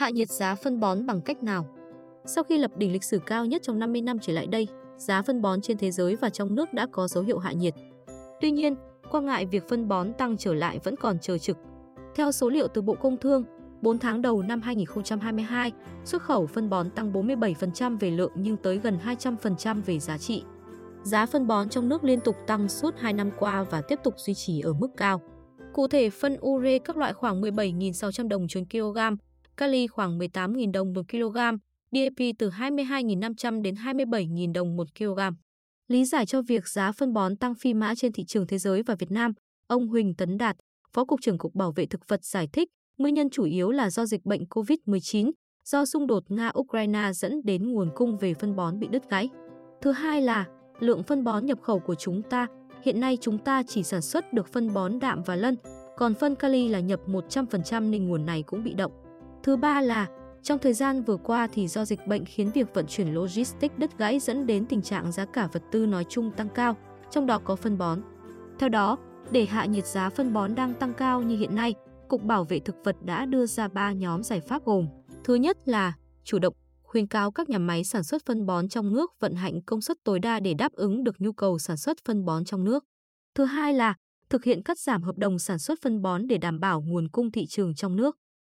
Hạ nhiệt giá phân bón bằng cách nào? Sau khi lập đỉnh lịch sử cao nhất trong 50 năm trở lại đây, giá phân bón trên thế giới và trong nước đã có dấu hiệu hạ nhiệt. Tuy nhiên, quan ngại việc phân bón tăng trở lại vẫn còn chờ trực. Theo số liệu từ Bộ Công Thương, 4 tháng đầu năm 2022, xuất khẩu phân bón tăng 47% về lượng nhưng tới gần 200% về giá trị. Giá phân bón trong nước liên tục tăng suốt 2 năm qua và tiếp tục duy trì ở mức cao. Cụ thể, phân ure các loại khoảng 17.600 đồng trên kg, kali khoảng 18.000 đồng một kg, DAP từ 22.500 đến 27.000 đồng một kg. Lý giải cho việc giá phân bón tăng phi mã trên thị trường thế giới và Việt Nam, ông Huỳnh Tấn Đạt, Phó Cục trưởng Cục Bảo vệ Thực vật giải thích, nguyên nhân chủ yếu là do dịch bệnh COVID-19, do xung đột Nga-Ukraine dẫn đến nguồn cung về phân bón bị đứt gãy. Thứ hai là lượng phân bón nhập khẩu của chúng ta. Hiện nay chúng ta chỉ sản xuất được phân bón đạm và lân, còn phân kali là nhập 100% nên nguồn này cũng bị động. Thứ ba là trong thời gian vừa qua thì do dịch bệnh khiến việc vận chuyển logistics đứt gãy dẫn đến tình trạng giá cả vật tư nói chung tăng cao, trong đó có phân bón. Theo đó, để hạ nhiệt giá phân bón đang tăng cao như hiện nay, Cục Bảo vệ Thực vật đã đưa ra 3 nhóm giải pháp gồm Thứ nhất là chủ động khuyến cáo các nhà máy sản xuất phân bón trong nước vận hành công suất tối đa để đáp ứng được nhu cầu sản xuất phân bón trong nước. Thứ hai là thực hiện cắt giảm hợp đồng sản xuất phân bón để đảm bảo nguồn cung thị trường trong nước.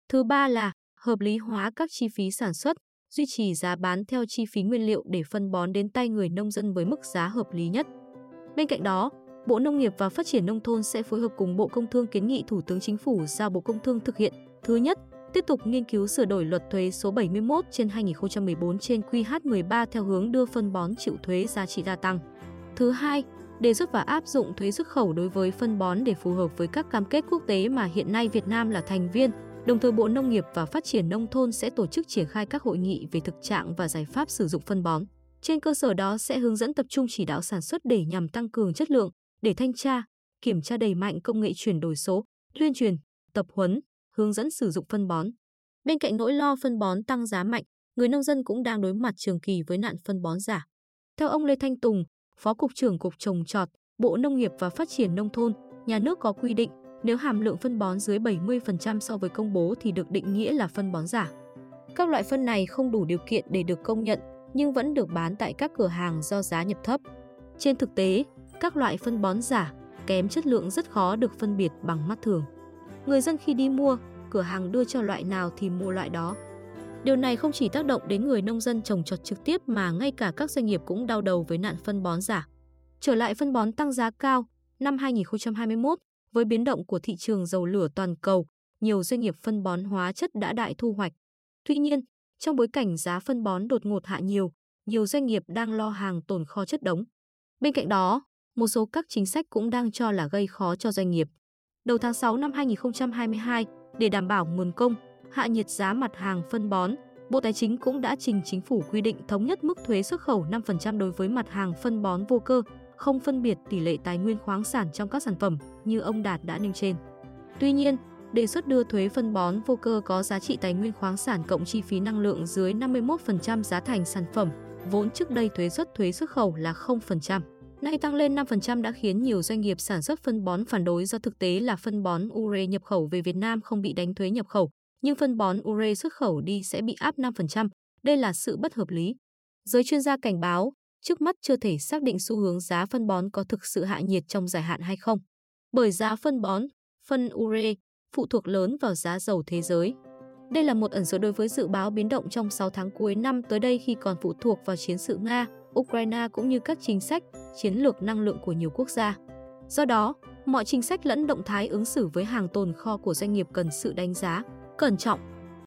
Thứ ba là hợp lý hóa các chi phí sản xuất, duy trì giá bán theo chi phí nguyên liệu để phân bón đến tay người nông dân với mức giá hợp lý nhất. Bên cạnh đó, Bộ Nông nghiệp và Phát triển Nông thôn sẽ phối hợp cùng Bộ Công Thương kiến nghị Thủ tướng Chính phủ giao Bộ Công Thương thực hiện. Thứ nhất, tiếp tục nghiên cứu sửa đổi luật thuế số 71 trên 2014 trên QH13 theo hướng đưa phân bón chịu thuế giá trị gia tăng. Thứ hai, đề xuất và áp dụng thuế xuất khẩu đối với phân bón để phù hợp với các cam kết quốc tế mà hiện nay Việt Nam là thành viên. Đồng thời Bộ Nông nghiệp và Phát triển Nông thôn sẽ tổ chức triển khai các hội nghị về thực trạng và giải pháp sử dụng phân bón. Trên cơ sở đó sẽ hướng dẫn tập trung chỉ đạo sản xuất để nhằm tăng cường chất lượng, để thanh tra, kiểm tra đầy mạnh công nghệ chuyển đổi số, tuyên truyền, tập huấn, hướng dẫn sử dụng phân bón. Bên cạnh nỗi lo phân bón tăng giá mạnh, người nông dân cũng đang đối mặt trường kỳ với nạn phân bón giả. Theo ông Lê Thanh Tùng, Phó Cục trưởng Cục Trồng Trọt, Bộ Nông nghiệp và Phát triển Nông thôn, nhà nước có quy định nếu hàm lượng phân bón dưới 70% so với công bố thì được định nghĩa là phân bón giả. Các loại phân này không đủ điều kiện để được công nhận nhưng vẫn được bán tại các cửa hàng do giá nhập thấp. Trên thực tế, các loại phân bón giả, kém chất lượng rất khó được phân biệt bằng mắt thường. Người dân khi đi mua, cửa hàng đưa cho loại nào thì mua loại đó. Điều này không chỉ tác động đến người nông dân trồng trọt trực tiếp mà ngay cả các doanh nghiệp cũng đau đầu với nạn phân bón giả. Trở lại phân bón tăng giá cao, năm 2021, với biến động của thị trường dầu lửa toàn cầu, nhiều doanh nghiệp phân bón hóa chất đã đại thu hoạch. Tuy nhiên, trong bối cảnh giá phân bón đột ngột hạ nhiều, nhiều doanh nghiệp đang lo hàng tồn kho chất đống. Bên cạnh đó, một số các chính sách cũng đang cho là gây khó cho doanh nghiệp. Đầu tháng 6 năm 2022, để đảm bảo nguồn cung, hạ nhiệt giá mặt hàng phân bón, Bộ Tài chính cũng đã trình chính phủ quy định thống nhất mức thuế xuất khẩu 5% đối với mặt hàng phân bón vô cơ, không phân biệt tỷ lệ tài nguyên khoáng sản trong các sản phẩm như ông Đạt đã nêu trên. Tuy nhiên, đề xuất đưa thuế phân bón vô cơ có giá trị tài nguyên khoáng sản cộng chi phí năng lượng dưới 51% giá thành sản phẩm, vốn trước đây thuế xuất thuế xuất khẩu là 0%. Nay tăng lên 5% đã khiến nhiều doanh nghiệp sản xuất phân bón phản đối do thực tế là phân bón ure nhập khẩu về Việt Nam không bị đánh thuế nhập khẩu, nhưng phân bón ure xuất khẩu đi sẽ bị áp 5%. Đây là sự bất hợp lý. Giới chuyên gia cảnh báo, trước mắt chưa thể xác định xu hướng giá phân bón có thực sự hạ nhiệt trong dài hạn hay không. Bởi giá phân bón, phân ure phụ thuộc lớn vào giá dầu thế giới. Đây là một ẩn số đối với dự báo biến động trong 6 tháng cuối năm tới đây khi còn phụ thuộc vào chiến sự Nga, Ukraine cũng như các chính sách, chiến lược năng lượng của nhiều quốc gia. Do đó, mọi chính sách lẫn động thái ứng xử với hàng tồn kho của doanh nghiệp cần sự đánh giá, cẩn trọng